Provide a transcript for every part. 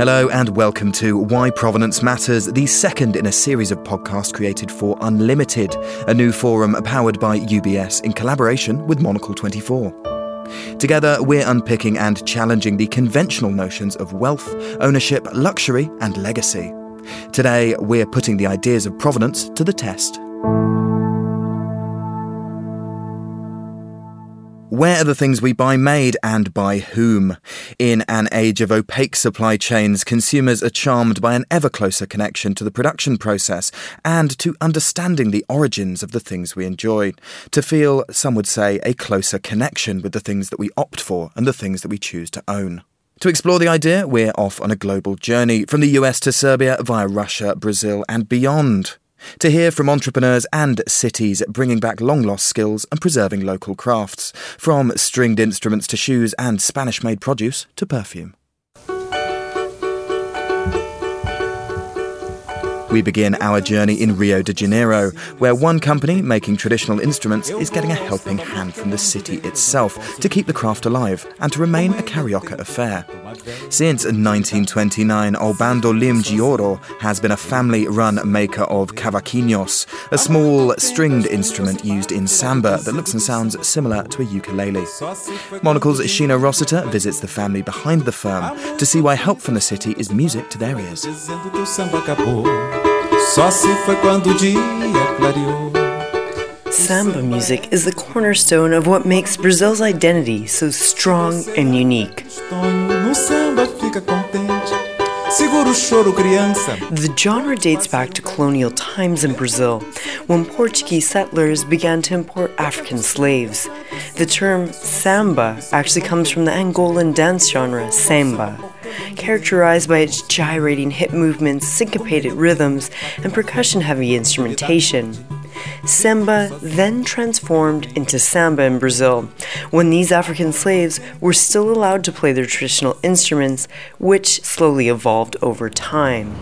Hello and welcome to Why Provenance Matters, the second in a series of podcasts created for Unlimited, a new forum powered by UBS in collaboration with Monocle 24. Together, we're unpicking and challenging the conventional notions of wealth, ownership, luxury, and legacy. Today, we're putting the ideas of provenance to the test. Where are the things we buy made and by whom? In an age of opaque supply chains, consumers are charmed by an ever closer connection to the production process and to understanding the origins of the things we enjoy. To feel, some would say, a closer connection with the things that we opt for and the things that we choose to own. To explore the idea, we're off on a global journey from the US to Serbia via Russia, Brazil, and beyond to hear from entrepreneurs and cities bringing back long lost skills and preserving local crafts, from stringed instruments to shoes and Spanish made produce to perfume. We begin our journey in Rio de Janeiro, where one company making traditional instruments is getting a helping hand from the city itself to keep the craft alive and to remain a carioca affair. Since 1929, Ao Bandolim de Ouro has been a family run maker of cavaquinhos, a small stringed instrument used in samba that looks and sounds similar to a ukulele. Monocle's Sheena Rossiter visits the family behind the firm to see why help from the city is music to their ears. Samba music is the cornerstone of what makes Brazil's identity so strong and unique. The genre dates back to colonial times in Brazil, when Portuguese settlers began to import African slaves. The term samba actually comes from the Angolan dance genre samba characterized by its gyrating hip movements, syncopated rhythms, and percussion heavy instrumentation. Samba then transformed into samba in Brazil, when these African slaves were still allowed to play their traditional instruments, which slowly evolved over time.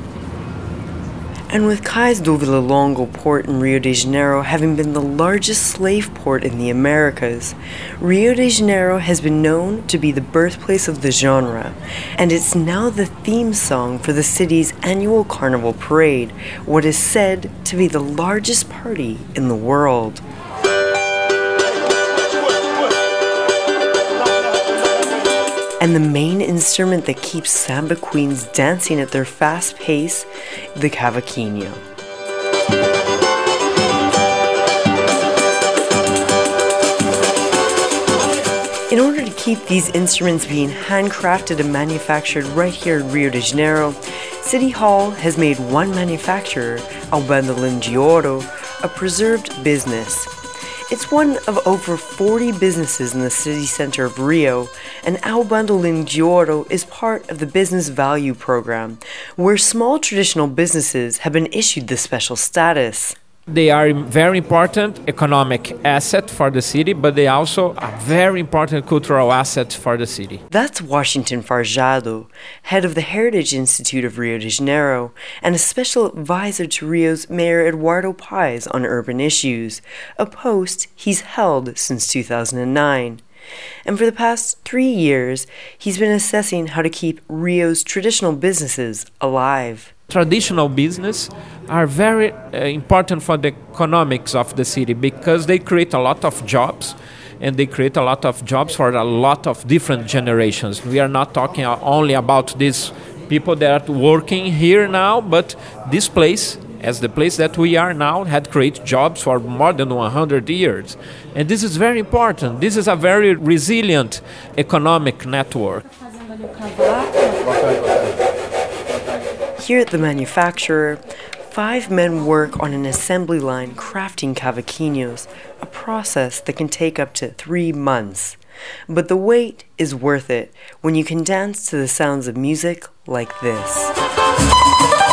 And with Cais do Valongo port in Rio de Janeiro having been the largest slave port in the Americas, Rio de Janeiro has been known to be the birthplace of the genre, and it's now the theme song for the city's annual carnival parade, what is said to be the largest party in the world. And the main instrument that keeps samba queens dancing at their fast pace, the cavaquinho. In order to keep these instruments being handcrafted and manufactured right here in Rio de Janeiro, City Hall has made one manufacturer, Ao Bandolim de Ouro, a preserved business it's one of over 40 businesses in the city center of Rio, and Ao Bandolim de Ouro is part of the Business Value Program, where small traditional businesses have been issued this special status. They are a very important economic asset for the city, but they also are very important cultural asset for the city. That's Washington Fajardo, head of the Heritage Institute of Rio de Janeiro and a special advisor to Rio's Mayor Eduardo Paes on urban issues, a post he's held since 2009. And for the past three years, he's been assessing how to keep Rio's traditional businesses alive traditional business are very uh, important for the economics of the city because they create a lot of jobs and they create a lot of jobs for a lot of different generations. We are not talking only about these people that are working here now, but this place, as the place that we are now, had created jobs for more than 100 years. And this is very important. This is a very resilient economic network. Here at the manufacturer, five men work on an assembly line crafting cavaquinhos, a process that can take up to three months. But the wait is worth it when you can dance to the sounds of music like this.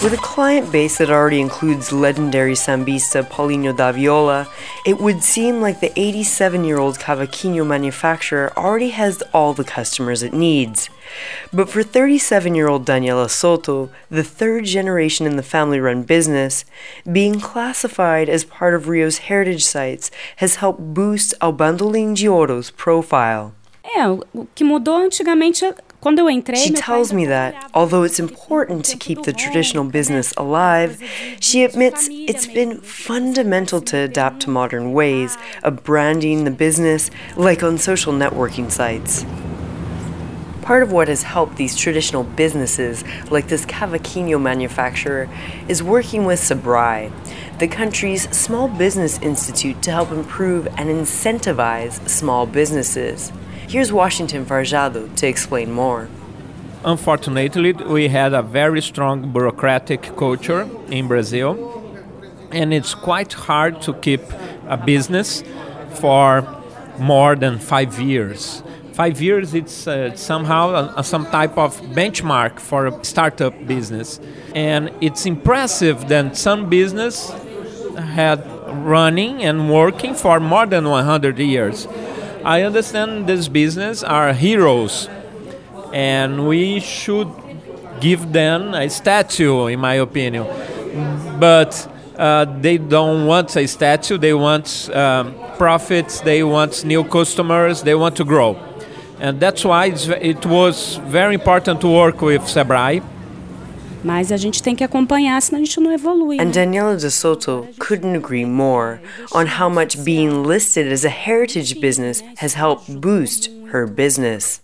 With a client base that already includes legendary sambista Paulinho da Viola, it would seem like the 87 year old cavaquinho manufacturer already has all the customers it needs. But for 37 year old Daniela Soto, the third generation in the family run business, being classified as part of Rio's heritage sites has helped boost Ao Bandolim de Ouro's profile. É, o que mudou antigamente she tells me that, although it's important to keep the traditional business alive, she admits it's been fundamental to adapt to modern ways of branding the business, like on social networking sites. Part of what has helped these traditional businesses, like this cavaquinho manufacturer, is working with Sebrae, the country's small business institute to help improve and incentivize small businesses. Here's Washington Fajardo to explain more. Unfortunately, we had a very strong bureaucratic culture in Brazil, and it's quite hard to keep a business for more than five years. Five years, it's uh, somehow a, a, some type of benchmark for a startup business. And it's impressive that some business had running and working for more than 100 years. I understand this business are heroes, and we should give them a statue, in my opinion. But uh, they don't want a statue. They want um, profits. They want new customers. They want to grow, and that's why it was very important to work with Sebrae Mas a gente tem que acompanhar, senão a gente não evolui. And Daniela de Soto couldn't agree more on how much being listed as a heritage business has helped boost her business.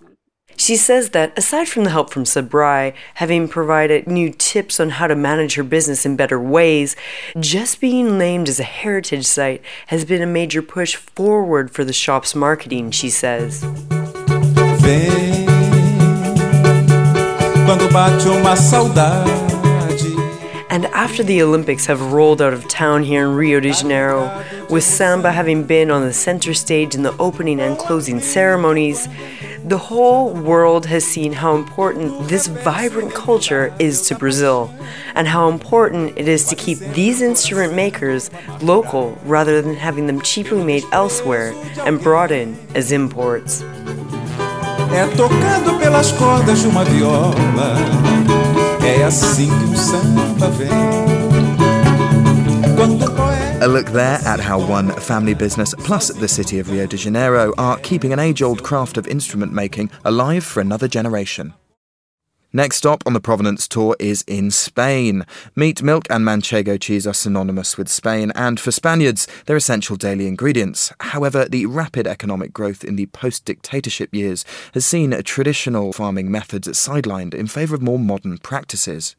She says that aside from the help from Sebrae, having provided new tips on how to manage her business in better ways, just being named as a heritage site has been a major push forward for the shop's marketing, she says. Quando bate uma saudade. And after the Olympics have rolled out of town here in Rio de Janeiro, with samba having been on the center stage in the opening and closing ceremonies, the whole world has seen how important this vibrant culture is to Brazil, and how important it is to keep these instrument makers local rather than having them cheaply made elsewhere and brought in as imports. É tocado pelas cordas de uma viola. É assim que um samba vem. A look there at how one family business plus the city of Rio de Janeiro are keeping an age old craft of instrument making alive for another generation. Next stop on the Provenance tour is in Spain. Meat, milk, and manchego cheese are synonymous with Spain, and for Spaniards, they're essential daily ingredients. However, the rapid economic growth in the post dictatorship years has seen traditional farming methods sidelined in favour of more modern practices.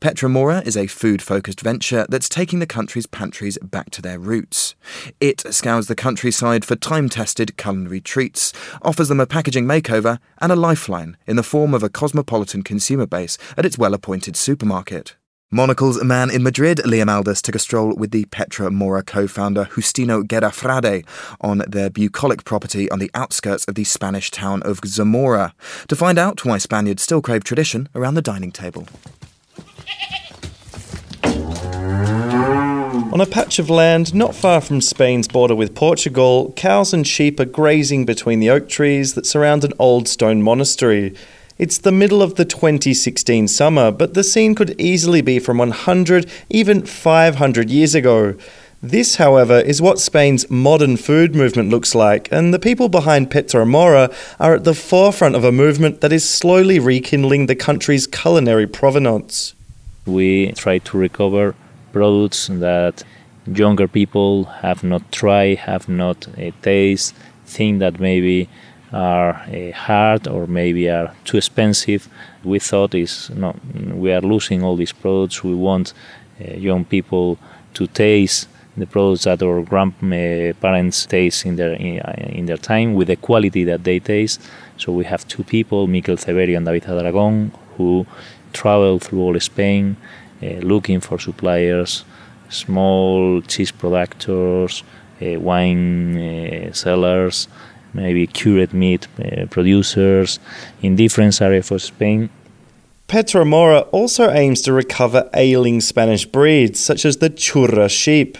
Petra Mora is a food focused venture that's taking the country's pantries back to their roots. It scours the countryside for time tested culinary treats, offers them a packaging makeover, and a lifeline in the form of a cosmopolitan consumer base at its well appointed supermarket. Monocle's man in Madrid, Liam Aldous, took a stroll with the Petra Mora co founder Justino Guerra on their bucolic property on the outskirts of the Spanish town of Zamora to find out why Spaniards still crave tradition around the dining table. On a patch of land not far from Spain's border with Portugal, cows and sheep are grazing between the oak trees that surround an old stone monastery. It's the middle of the 2016 summer, but the scene could easily be from 100, even 500 years ago. This, however, is what Spain's modern food movement looks like, and the people behind Petra Mora are at the forefront of a movement that is slowly rekindling the country's culinary provenance. We try to recover products that younger people have not tried, have not uh, tasted, think that maybe are uh, hard or maybe are too expensive. We thought is no, we are losing all these products. We want uh, young people to taste the products that our grandparents taste in their in, in, their time with the quality that they taste. So we have two people, Miquel Ceberio and David Dragon, who travel through all Spain uh, looking for suppliers, small cheese producers, uh, wine uh, sellers, maybe cured meat producers in different areas of Spain Petra Mora also aims to recover ailing Spanish breeds, such as the Churra sheep.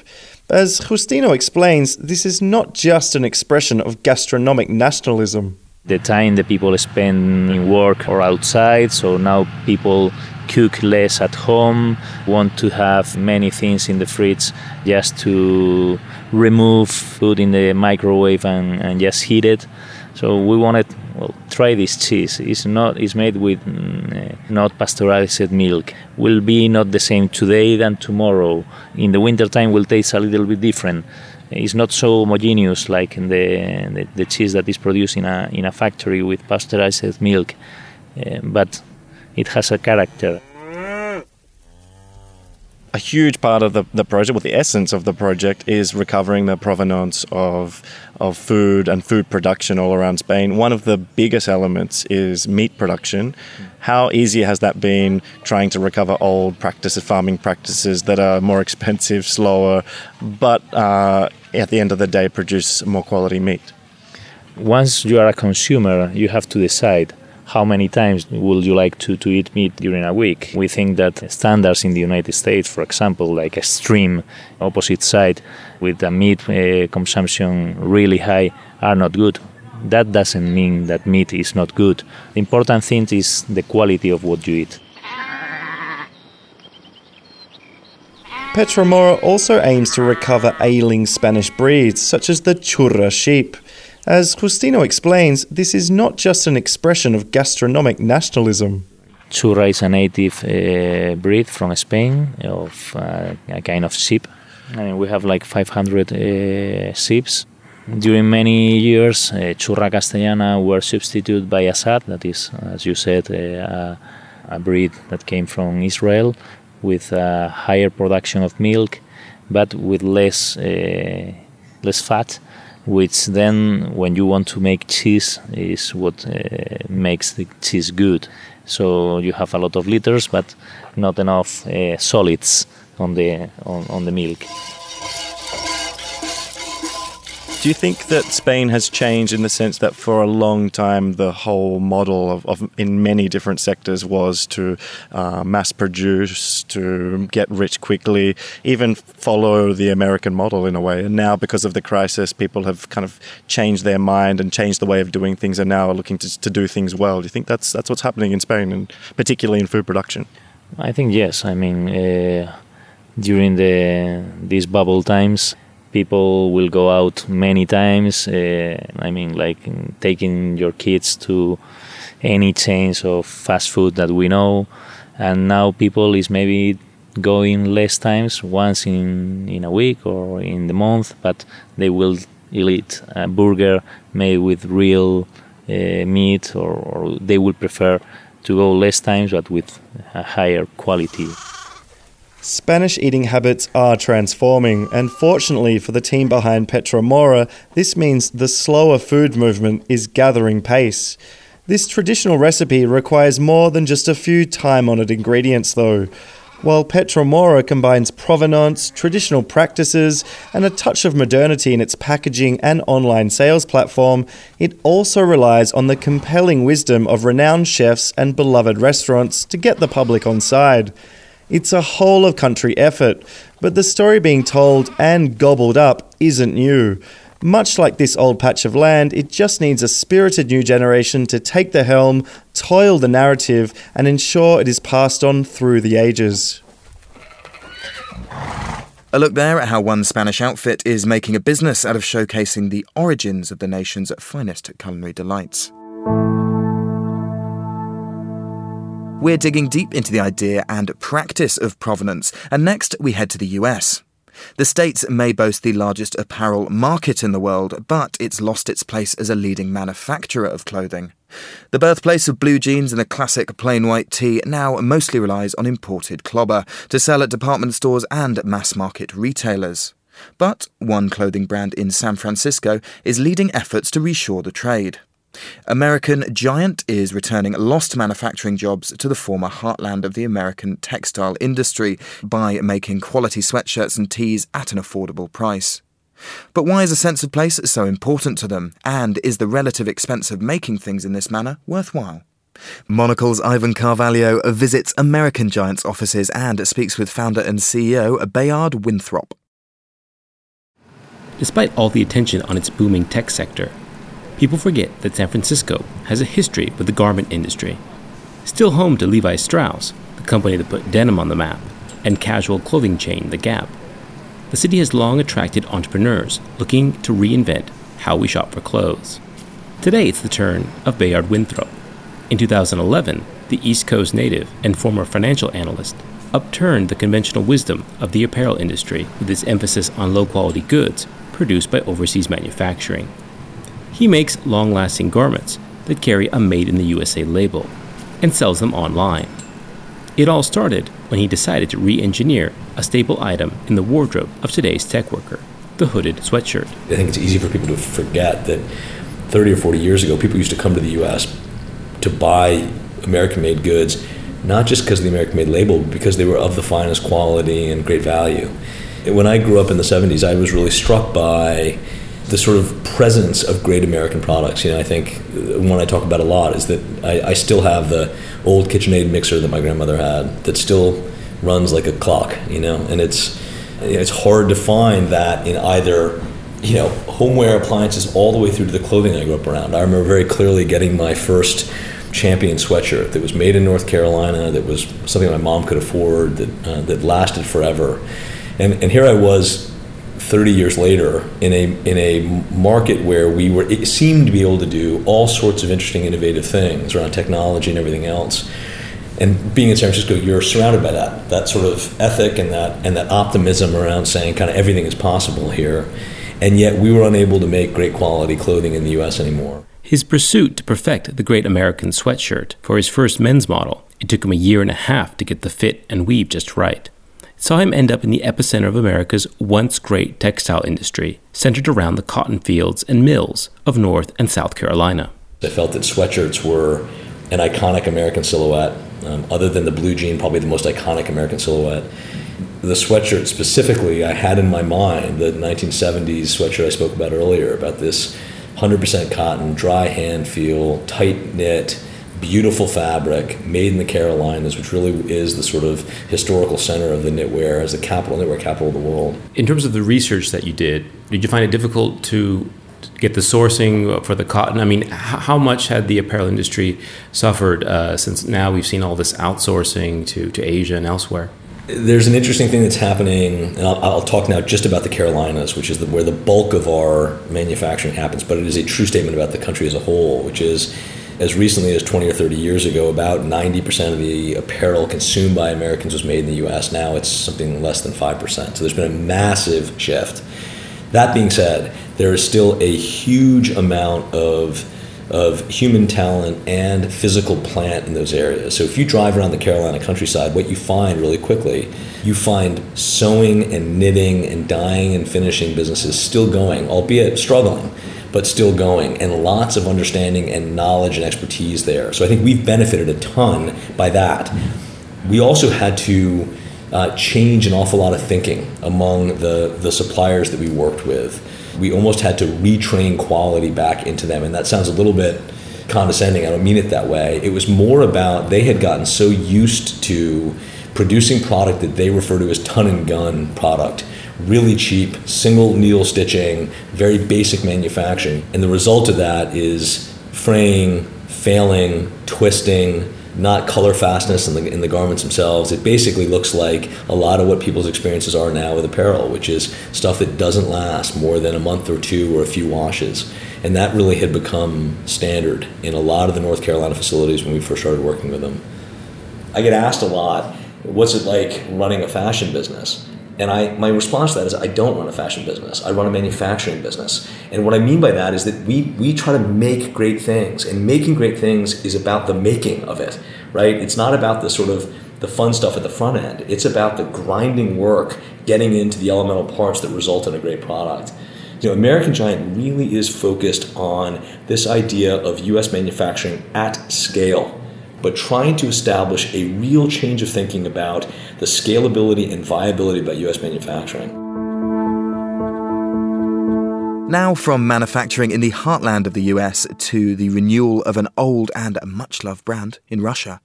As Justino explains, this is not just an expression of gastronomic nationalism. The time the people spend in work or outside, so now people cook less at home, want to have many things in the fridge just to remove food in the microwave and, and just heat it. So we wanted well try this cheese. It's not it's made with mm, not pasteurized milk. Will be not the same today than tomorrow. In the wintertime will taste a little bit different. It's not so homogeneous like the, the, the cheese that is produced in a in a factory with pasteurized milk, uh, but it has a character a huge part of the, the project, well, the essence of the project, is recovering the provenance of of food and food production all around Spain. One of the biggest elements is meat production. How easy has that been trying to recover old practices, farming practices that are more expensive, slower, but uh, at the end of the day produce more quality meat? Once you are a consumer, you have to decide how many times would you like to, to eat meat during a week? We think that standards in the United States, for example, like extreme opposite side with a meat uh, consumption really high, are not good. That doesn't mean that meat is not good. The important thing is the quality of what you eat. Petra Mora also aims to recover ailing Spanish breeds, such as the Churra sheep. As Justino explains, this is not just an expression of gastronomic nationalism. Churra is a native uh, breed from Spain of uh, a kind of sheep. I mean, we have like 500 uh, sheep. During many years, uh, Churra castellana were substituted by Assaf, that is, as you said, uh, a breed that came from Israel with a higher production of milk, but with less uh, less fat which then when you want to make cheese is what uh, makes the cheese good. So you have a lot of liters but not enough uh, solids on the on, on the milk do you think that Spain has changed in the sense that for a long time the whole model of, of in many different sectors was to uh, mass produce, to get rich quickly, even follow the American model in a way. And now, because of the crisis, people have kind of changed their mind and changed the way of doing things, and now are looking to, to do things well. Do you think that's that's what's happening in Spain, and particularly in food production? I think yes. I mean. Uh, during the these bubble times, people will go out many times. Uh, I mean, like taking your kids to any chains of fast food that we know, and now people is maybe going less times, once in in a week or in the month, but they will eat a burger made with real uh, meat, or, or they will prefer to go less times but with a higher quality. Spanish eating habits are transforming, and fortunately for the team behind Petra Mora, this means the slower food movement is gathering pace. This traditional recipe requires more than just a few time honoured ingredients, though. While Petra Mora combines provenance, traditional practices, and a touch of modernity in its packaging and online sales platform, it also relies on the compelling wisdom of renowned chefs and beloved restaurants to get the public on side. It's a whole of country effort, but the story being told and gobbled up isn't new. Much like this old patch of land, it just needs a spirited new generation to take the helm, toil the narrative, and ensure it is passed on through the ages. A look there at how one Spanish outfit is making a business out of showcasing the origins of the nation's finest culinary delights. We're digging deep into the idea and practice of provenance, and next we head to the US. The States may boast the largest apparel market in the world, but it's lost its place as a leading manufacturer of clothing. The birthplace of blue jeans and the classic plain white tee now mostly relies on imported clobber to sell at department stores and mass market retailers. But one clothing brand in San Francisco is leading efforts to reshore the trade. American Giant is returning lost manufacturing jobs to the former heartland of the American textile industry by making quality sweatshirts and tees at an affordable price. But why is a sense of place so important to them, and is the relative expense of making things in this manner worthwhile? Monocle's Ivan Carvalho visits American Giants offices and speaks with founder and CEO Bayard Winthrop. Despite all the attention on its booming tech sector, people forget that San Francisco has a history with the garment industry. Still home to Levi Strauss, the company that put denim on the map, and casual clothing chain The Gap, the city has long attracted entrepreneurs looking to reinvent how we shop for clothes. Today, it's the turn of Bayard Winthrop. In 2011, the East Coast native and former financial analyst upturned the conventional wisdom of the apparel industry with its emphasis on low quality goods produced by overseas manufacturing. He makes long lasting garments that carry a Made in the USA label and sells them online. It all started when he decided to re engineer a staple item in the wardrobe of today's tech worker the hooded sweatshirt. I think it's easy for people to forget that 30 or 40 years ago, people used to come to the US to buy American made goods, not just because of the American made label, because they were of the finest quality and great value. When I grew up in the 70s, I was really struck by the sort of presence of great American products. You know, I think one I talk about a lot is that I, I still have the old KitchenAid mixer that my grandmother had that still runs like a clock. You know, and it's it's hard to find that in either you know homeware appliances all the way through to the clothing I grew up around. I remember very clearly getting my first champion sweatshirt that was made in North Carolina that was something my mom could afford that uh, that lasted forever. And and here I was 30 years later in a in a market where we were it seemed to be able to do all sorts of interesting innovative things around technology and everything else and being in San Francisco, you're surrounded by that that sort of ethic and that and that optimism around saying kind of everything is possible here, and yet we were unable to make great quality clothing in the U.S. anymore. His pursuit to perfect the great American sweatshirt for his first men's model, it took him a year and a half to get the fit and weave just right. Saw him end up in the epicenter of America's once great textile industry, centered around the cotton fields and mills of North and South Carolina. I felt that sweatshirts were an iconic American silhouette um, other than the blue jean, probably the most iconic American silhouette. The sweatshirt specifically, I had in my mind the 1970s sweatshirt I spoke about earlier, about this 100% cotton, dry hand feel, tight knit, beautiful fabric, made in the Carolinas, which really is the sort of historical center of the knitwear as the capital, knitwear capital of the world. In terms of the research that you did, did you find it difficult to get the sourcing for the cotton? I mean, how much had the apparel industry suffered uh, since now we've seen all this outsourcing to, to Asia and elsewhere? There's an interesting thing that's happening, and I'll, I'll talk now just about the Carolinas, which is the, where the bulk of our manufacturing happens, but it is a true statement about the country as a whole, which is as recently as 20 or 30 years ago, about 90% of the apparel consumed by Americans was made in the US. Now it's something less than 5%. So there's been a massive shift. That being said, there is still a huge amount of of human talent and physical plant in those areas. So if you drive around the Carolina countryside, what you find really quickly, you find sewing and knitting and dyeing and finishing businesses still going, albeit struggling, but still going, and lots of understanding and knowledge and expertise there. So I think we've benefited a ton by that. We also had to uh, change an awful lot of thinking among the, the suppliers that we worked with we almost had to retrain quality back into them. And that sounds a little bit condescending. I don't mean it that way. It was more about they had gotten so used to producing product that they refer to as ton and gun product really cheap single needle stitching very basic manufacturing and the result of that is fraying failing twisting not color fastness in the, in the garments themselves. It basically looks like a lot of what people's experiences are now with apparel, which is stuff that doesn't last more than a month or two or a few washes. And that really had become standard in a lot of the North Carolina facilities when we first started working with them. I get asked a lot, what's it like running a fashion business? And I, my response to that is I don't run a fashion business. I run a manufacturing business. And what I mean by that is that we, we try to make great things. And making great things is about the making of it, right? It's not about the sort of the fun stuff at the front end. It's about the grinding work, getting into the elemental parts that result in a great product. You know, American Giant really is focused on this idea of US manufacturing at scale but trying to establish a real change of thinking about the scalability and viability of US manufacturing. Now, from manufacturing in the heartland of the US to the renewal of an old and a much loved brand in Russia.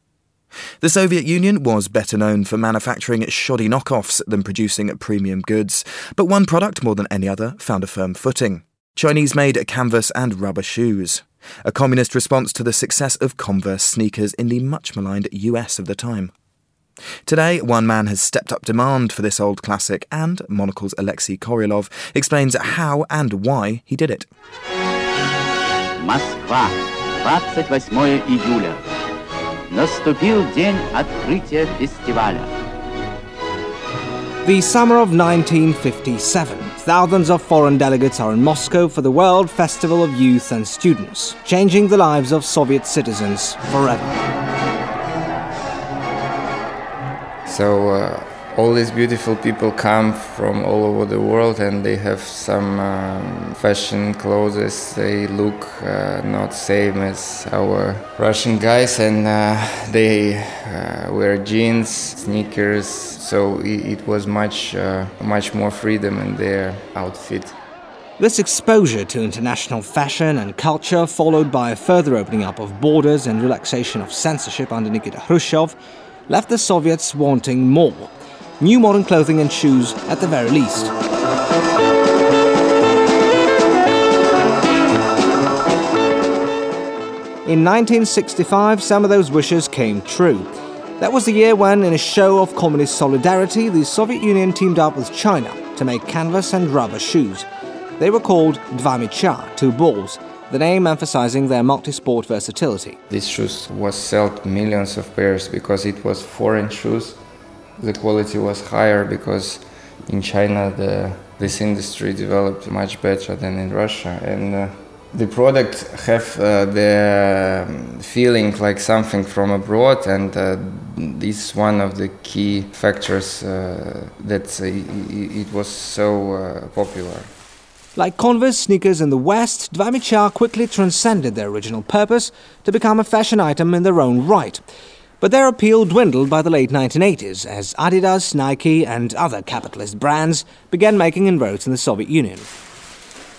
The Soviet Union was better known for manufacturing shoddy knockoffs than producing premium goods, but one product more than any other found a firm footing Chinese made canvas and rubber shoes, a communist response to the success of Converse sneakers in the much maligned US of the time. Today, one man has stepped up demand for this old classic, and Monocle's Alexei Koryolov explains how and why he did it. Москва, 28 июля. Наступил день открытия фестиваля. The summer of 1957. Thousands of foreign delegates are in Moscow for the World Festival of Youth and Students, changing the lives of Soviet citizens forever. So uh, all these beautiful people come from all over the world and they have some um, fashion clothes. They look uh, not same as our Russian guys and uh, they uh, wear jeans, sneakers. So it, it was much, uh, much more freedom in their outfit. This exposure to international fashion and culture, followed by a further opening up of borders and relaxation of censorship under Nikita Khrushchev, left the Soviets wanting more new modern clothing and shoes at the very least. In 1965, some of those wishes came true. That was the year when, in a show of communist solidarity, the Soviet Union teamed up with China to make canvas and rubber shoes. They were called Dva Myacha, two balls, the name emphasizing their multi-sport versatility. These shoes was sold millions of pairs because it was foreign shoes the quality was higher because in China the this industry developed much better than in Russia and uh, the product have uh, the um, feeling like something from abroad and uh, this is one of the key factors uh, that it was so uh, popular. Like Converse sneakers in the West, Dva Myacha quickly transcended their original purpose to become a fashion item in their own right. But their appeal dwindled by the late 1980s as Adidas, Nike, and other capitalist brands began making inroads in the Soviet Union.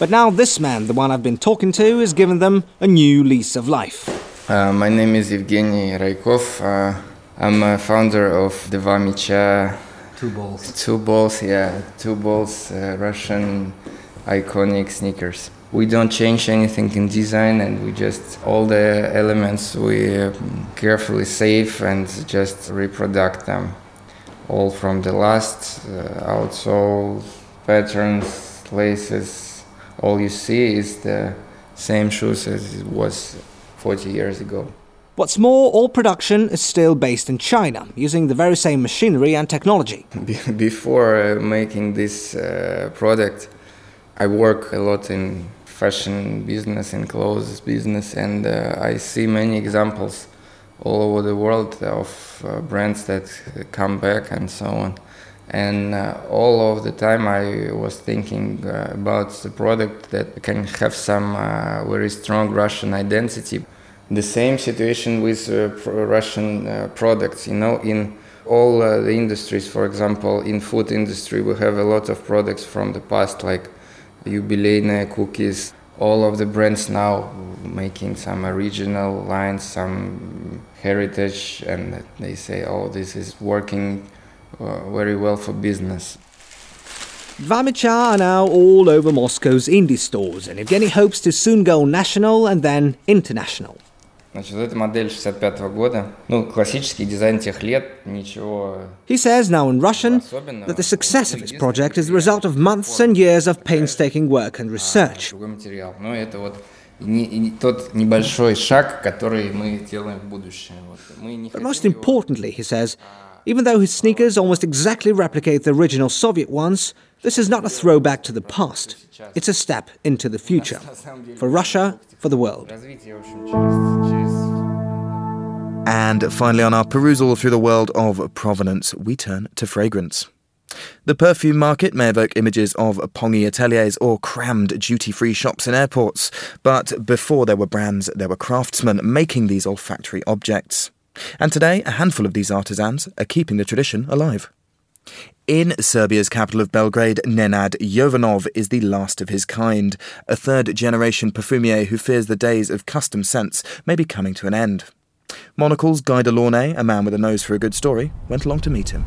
But now this man, the one I've been talking to, has given them a new lease of life. Uh, my name is Evgeny Raikov. Uh, I'm a founder of Dva Myacha. Two balls. Two balls, yeah. Two balls, uh, Russian iconic sneakers we don't change anything in design and we just all the elements we carefully save and just reproduct them. All from the last uh, outsole patterns laces. All you see is the same shoes as it was 40 years ago. What's more, all production is still based in China, using the very same machinery and technology. Before uh, making this uh, product, I work a lot in fashion business and clothes business, and uh, I see many examples all over the world of uh, brands that come back and so on. And uh, all of the time, I was thinking uh, about the product that can have some uh, very strong Russian identity. The same situation with uh, Russian products, you know, in all the industries. For example, in food industry, we have a lot of products from the past, like jubilee cookies. All of the brands now making some original lines, some heritage, and they say, oh, this is working uh, very well for business. Dva Myacha are now all over Moscow's indie stores, and Evgeny hopes to soon go national and then international. Значит, эта модель 65 -го года. Ну, классический дизайн тех лет, ничего... He says now in Russian that the success of his project is the result of months and years of painstaking work and research. Другой материал. Но это вот тот небольшой шаг, который мы делаем в будущее. But most importantly, he says, even though his sneakers almost exactly replicate the original Soviet ones, this is not a throwback to the past. It's a step into the future. For Russia, for the world. And finally, on our perusal through the world of provenance, we turn to fragrance. The perfume market may evoke images of pongy ateliers or crammed duty free shops in airports, but before there were brands, there were craftsmen making these olfactory objects. And today, a handful of these artisans are keeping the tradition alive. In Serbia's capital of Belgrade, Nenad Jovanov is the last of his kind, a third generation perfumier who fears the days of custom scents may be coming to an end. Monocle's Guy De Launey, a man with a nose for a good story, went along to meet him.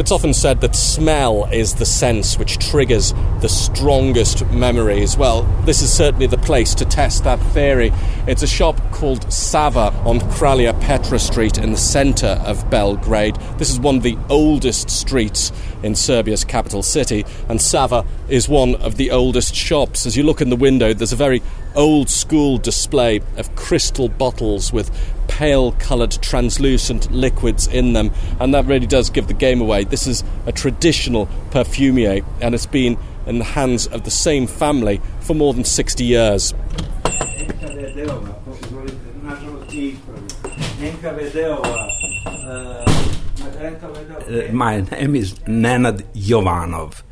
It's often said that smell is the sense which triggers the strongest memories. Well, this is certainly the place to test that theory. It's a shop called Sava on Kralja Petra Street in the centre of Belgrade. This is one of the oldest streets in Serbia's capital city, and Sava is one of the oldest shops. As you look in the window, there's a very old school display of crystal bottles with pale coloured translucent liquids in them, and that really does give the game away. This is a traditional perfumier, and it's been in the hands of the same family for more than 60 years. Uh, my name is Nenad Jovanov.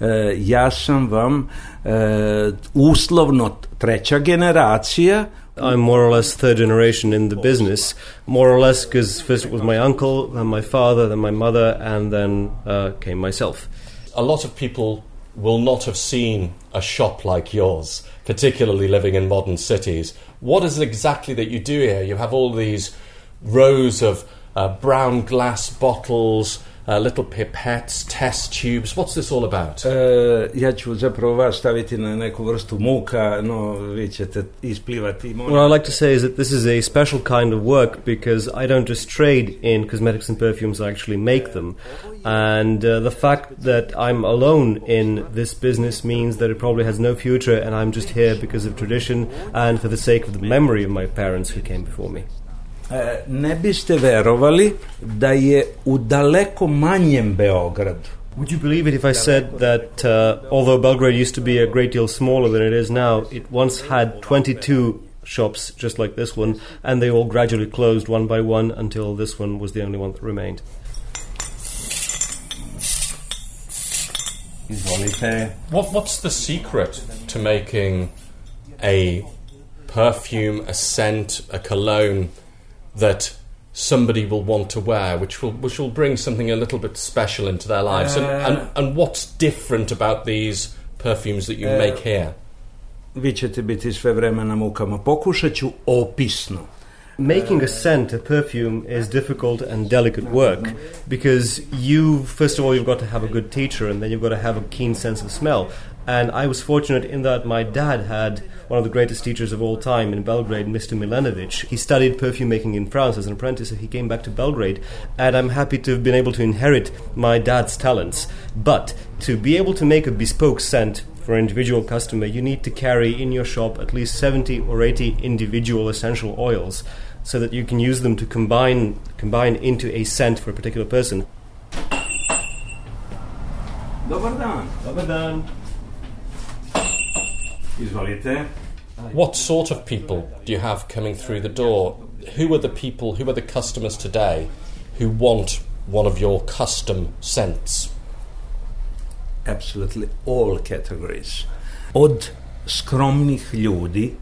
Uh, ja sam vam uh, uslovno treća generacija I'm more or less third generation in the business, more or less because first it was my uncle, then my father, then my mother, and then uh, came myself. A lot of people will not have seen a shop like yours, particularly living in modern cities. What is it exactly that you do here? You have all these rows of uh, brown glass bottles, uh, little pipettes, test tubes. What's this all about? Uh, ja ću zapravo vas staviti na neku vrstu muka, no vi ćete isplivati. What I would like to say is that this is a special kind of work because I don't just trade in cosmetics and perfumes, I actually make them. And uh, the fact that I'm alone in this business means that it probably has no future and I'm just here because of tradition and for the sake of the memory of my parents who came before me. Ne biste verovali da je u daleko manjem Beogradu Would you believe it if I said that uh, although Belgrade used to be a great deal smaller than it is now, it once had 22 shops just like this one, and they all gradually closed one by one until this one was the only one that remained. What, what's the secret to making a perfume, a scent, a cologne that somebody will want to wear, which will which will bring something a little bit special into their lives. and, and, and what's different about these perfumes that you Uh, make here? vi ćete biti sve vreme na mukama. Pokušat ću opisno. Making a scent, a perfume, is difficult and delicate work because you, first of all, you've got to have a good teacher and then you've got to have a keen sense of smell. And I was fortunate in that my dad had one of the greatest teachers of all time in Belgrade, Mr. Milenovic. He studied perfume making in France as an apprentice, so he came back to Belgrade, and I'm happy to have been able to inherit my dad's talents. But to be able to make a bespoke scent for an individual customer, you need to carry in your shop at least 70 or 80 individual essential oils so that you can use them to combine combine into a scent for a particular person. Dobar dan. Dobar dan. Izvolite. What sort of people do you have coming through the door? Who are the people, who are the customers today who want one of your custom scents? Absolutely all categories. Od skromnih ljudi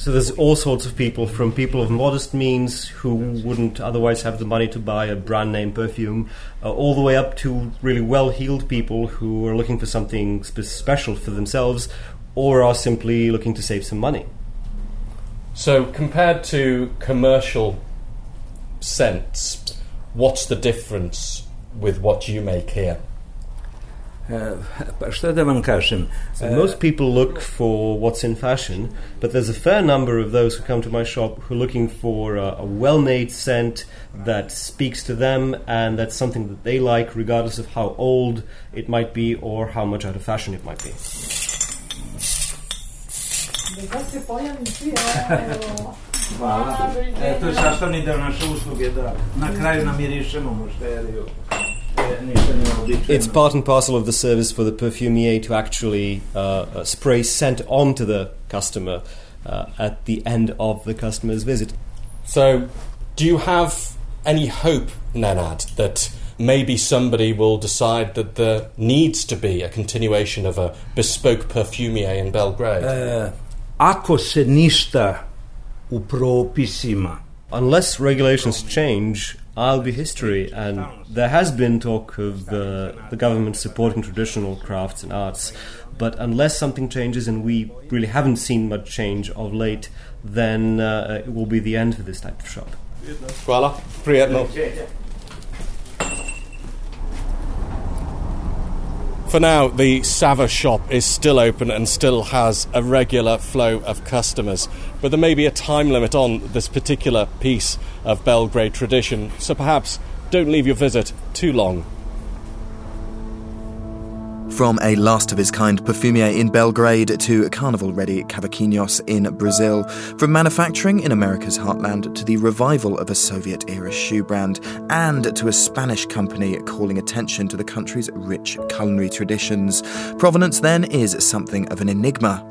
So there's all sorts of people, from people of modest means who wouldn't otherwise have the money to buy a brand name perfume, uh, all the way up to really well-heeled people who are looking for something spe- special for themselves, or are simply looking to save some money. So, compared to commercial scents, what's the difference with what you make here? Uh, pa šta da vam kažem? So most people look for what's in fashion, but there's a fair number of those who come to my shop who are looking for a, a well-made scent that speaks to them and that's something that they like, regardless of how old it might be or how much out of fashion it might be. Hvala. E, to je sastavni deo naše usluge da na kraju namirišemo mušteriju. Ništa nije običajno. It's part and parcel of the service for the perfumier to actually uh, uh, spray scent onto the customer uh, at the end of the customer's visit. So, do you have any hope, Nenad, that maybe somebody will decide that there needs to be a continuation of a bespoke perfumier in Belgrade? E, ako se ništa u propisima Unless regulations change, I'll be history. And there has been talk of uh, the government supporting traditional crafts and arts, but unless something changes, and we really haven't seen much change of late, then uh, it will be the end for this type of shop. Voilà, prijetno. For now, the Sava shop is still open and still has a regular flow of customers. But there may be a time limit on this particular piece of Belgrade tradition, so perhaps don't leave your visit too long. From a last of his kind perfumier in Belgrade to carnival ready cavaquinhos in Brazil, from manufacturing in America's heartland to the revival of a Soviet era shoe brand, and to a Spanish company calling attention to the country's rich culinary traditions, provenance then is something of an enigma.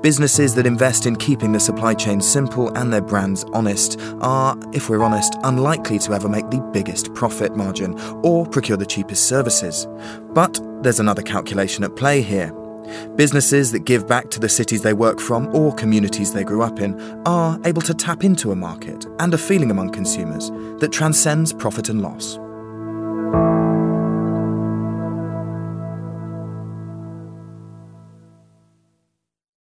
Businesses that invest in keeping the supply chain simple and their brands honest are, if we're honest, unlikely to ever make the biggest profit margin or procure the cheapest services. But there's another calculation at play here. Businesses that give back to the cities they work from or communities they grew up in are able to tap into a market and a feeling among consumers that transcends profit and loss.